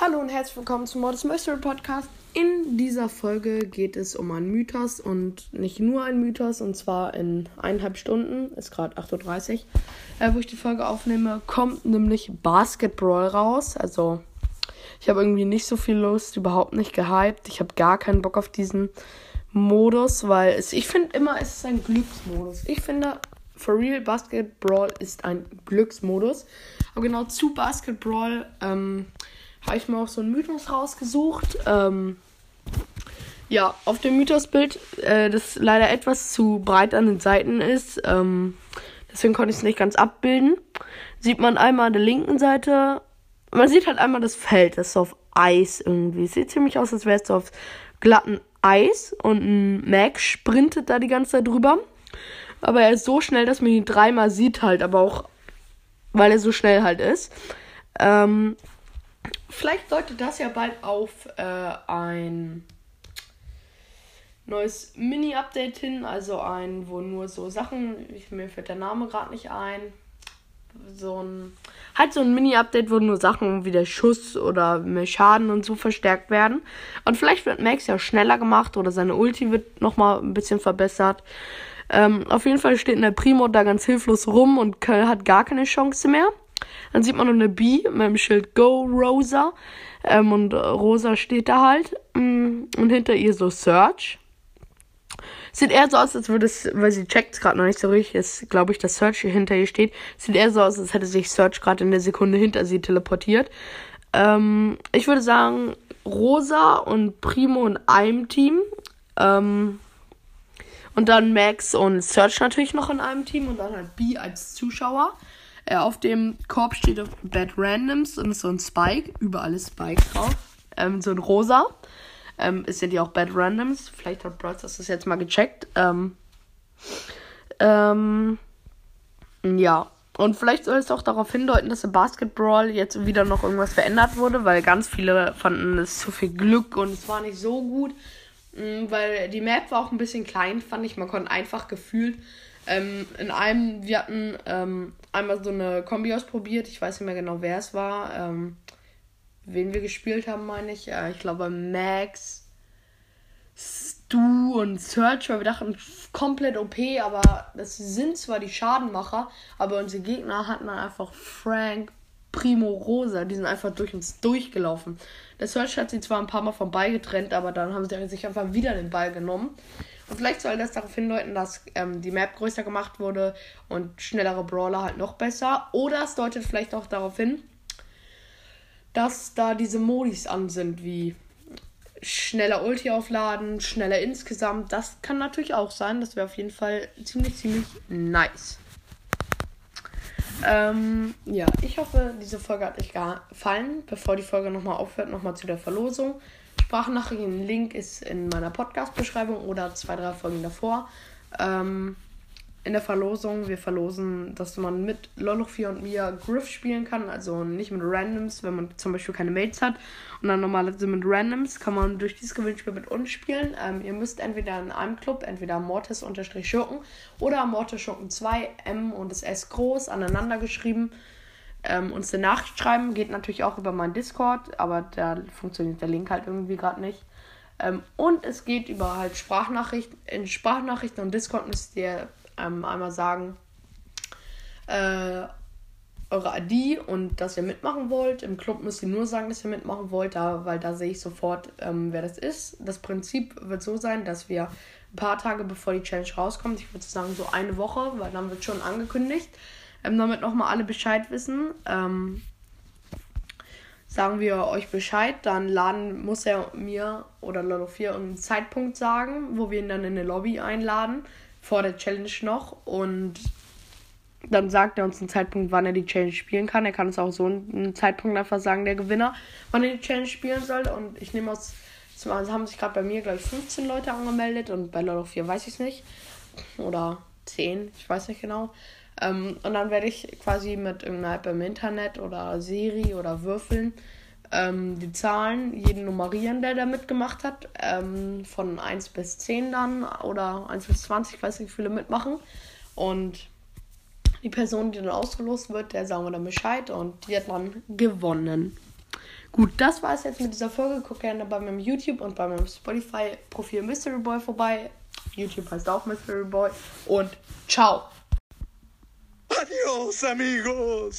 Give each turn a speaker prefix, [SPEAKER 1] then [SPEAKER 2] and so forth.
[SPEAKER 1] Hallo und herzlich willkommen zum Modest Mystery Podcast. In dieser Folge geht es um einen Mythos und nicht nur ein Mythos, und zwar in eineinhalb Stunden, ist gerade 8.30 Uhr, äh, wo ich die Folge aufnehme, kommt nämlich Basketball raus. Also, ich habe irgendwie nicht so viel Lust, überhaupt nicht gehypt. Ich habe gar keinen Bock auf diesen Modus, weil es, ich finde immer, es ist ein Glücksmodus. Ich finde, for real, Basketball ist ein Glücksmodus. Aber genau zu Basketball, ähm, habe ich mir auch so einen Mythos rausgesucht. Ähm, ja, auf dem Mythosbild, äh, das leider etwas zu breit an den Seiten ist, ähm, deswegen konnte ich es nicht ganz abbilden, sieht man einmal an der linken Seite, man sieht halt einmal das Feld, das ist auf Eis irgendwie. Sieht ziemlich aus, als wäre es auf glatten Eis und ein Mac sprintet da die ganze Zeit drüber. Aber er ist so schnell, dass man ihn dreimal sieht halt, aber auch, weil er so schnell halt ist. Ähm, Vielleicht deutet das ja bald auf äh, ein neues Mini-Update hin, also ein, wo nur so Sachen, mir fällt der Name gerade nicht ein, so ein, halt so ein Mini-Update, wo nur Sachen wie der Schuss oder mehr Schaden und so verstärkt werden. Und vielleicht wird Max ja schneller gemacht oder seine Ulti wird nochmal ein bisschen verbessert. Ähm, auf jeden Fall steht der Primo da ganz hilflos rum und hat gar keine Chance mehr. Dann sieht man noch eine B mit dem Schild Go Rosa. Ähm, und Rosa steht da halt. Mm, und hinter ihr so Search. Sieht eher so aus, als würde es, weil sie checkt es gerade noch nicht so richtig, ist, glaube ich, dass Search hinter ihr steht. Sieht eher so aus, als hätte sich Search gerade in der Sekunde hinter sie teleportiert. Ähm, ich würde sagen, Rosa und Primo in einem Team. Ähm, und dann Max und Search natürlich noch in einem Team und dann halt B als Zuschauer. Äh, auf dem Korb steht Bad Randoms und ist so ein Spike. Überall ist Spike drauf. Ähm, so ein rosa. Ähm, es sind ja auch Bad Randoms. Vielleicht hat Bros das jetzt mal gecheckt. Ähm, ähm, ja. Und vielleicht soll es auch darauf hindeuten, dass im Basketball jetzt wieder noch irgendwas verändert wurde, weil ganz viele fanden es zu viel Glück und es war nicht so gut. Mm, weil die Map war auch ein bisschen klein, fand ich. Man konnte einfach gefühlt ähm, in einem, wir hatten ähm, einmal so eine Kombi ausprobiert. Ich weiß nicht mehr genau, wer es war. Ähm, wen wir gespielt haben, meine ich. Äh, ich glaube Max, Stu und Search, weil wir dachten, komplett OP, aber das sind zwar die Schadenmacher, aber unsere Gegner hatten dann einfach Frank, Primo, Rosa. Die sind einfach durch uns durchgelaufen. Der Search hat sie zwar ein paar Mal vorbei getrennt, aber dann haben sie sich einfach wieder den Ball genommen. Und vielleicht soll das darauf hindeuten, dass ähm, die Map größer gemacht wurde und schnellere Brawler halt noch besser. Oder es deutet vielleicht auch darauf hin, dass da diese Modis an sind, wie schneller Ulti aufladen, schneller insgesamt. Das kann natürlich auch sein. Das wäre auf jeden Fall ziemlich, ziemlich nice. Ähm, ja, ich hoffe, diese Folge hat euch gefallen. Bevor die Folge nochmal aufhört, nochmal zu der Verlosung. Sprachnachrichten-Link ist in meiner Podcast-Beschreibung oder zwei, drei Folgen davor. Ähm, in der Verlosung, wir verlosen, dass man mit Loloch4 und mir Griff spielen kann, also nicht mit Randoms, wenn man zum Beispiel keine Mates hat. Und dann normalerweise mit Randoms kann man durch dieses Gewinnspiel mit uns spielen. Ähm, ihr müsst entweder in einem Club, entweder Mortis-Schurken oder Mortis Schurken 2, M und das S groß, aneinander geschrieben ähm, uns eine Nachricht schreiben. Geht natürlich auch über meinen Discord, aber da funktioniert der Link halt irgendwie gerade nicht. Ähm, und es geht über halt Sprachnachrichten. In Sprachnachrichten und Discord müsst ihr ähm, einmal sagen, äh, eure ID und dass ihr mitmachen wollt. Im Club müsst ihr nur sagen, dass ihr mitmachen wollt, da, weil da sehe ich sofort, ähm, wer das ist. Das Prinzip wird so sein, dass wir ein paar Tage bevor die Challenge rauskommt, ich würde sagen so eine Woche, weil dann wird schon angekündigt, ähm, damit nochmal alle Bescheid wissen. Ähm, sagen wir euch Bescheid, dann laden muss er mir oder Lolo 4 einen Zeitpunkt sagen, wo wir ihn dann in eine Lobby einladen, vor der Challenge noch. Und dann sagt er uns einen Zeitpunkt, wann er die Challenge spielen kann. Er kann uns auch so einen Zeitpunkt einfach sagen, der Gewinner, wann er die Challenge spielen soll. Und ich nehme aus, also haben sich gerade bei mir, glaube ich, 15 Leute angemeldet und bei Lolo 4 weiß ich es nicht. Oder 10, ich weiß nicht genau. Ähm, und dann werde ich quasi mit irgendeiner App im Internet oder Siri oder Würfeln ähm, die Zahlen, jeden nummerieren, der da mitgemacht hat. Ähm, von 1 bis 10 dann oder 1 bis 20, ich weiß nicht, wie viele mitmachen. Und die Person, die dann ausgelost wird, der sagen wir dann Bescheid und die hat dann gewonnen. Gut, das war es jetzt mit dieser Folge. Guck gerne bei meinem YouTube und bei meinem Spotify-Profil Mystery Boy vorbei. YouTube heißt auch Mystery Boy. Und ciao.
[SPEAKER 2] Adios, amigos.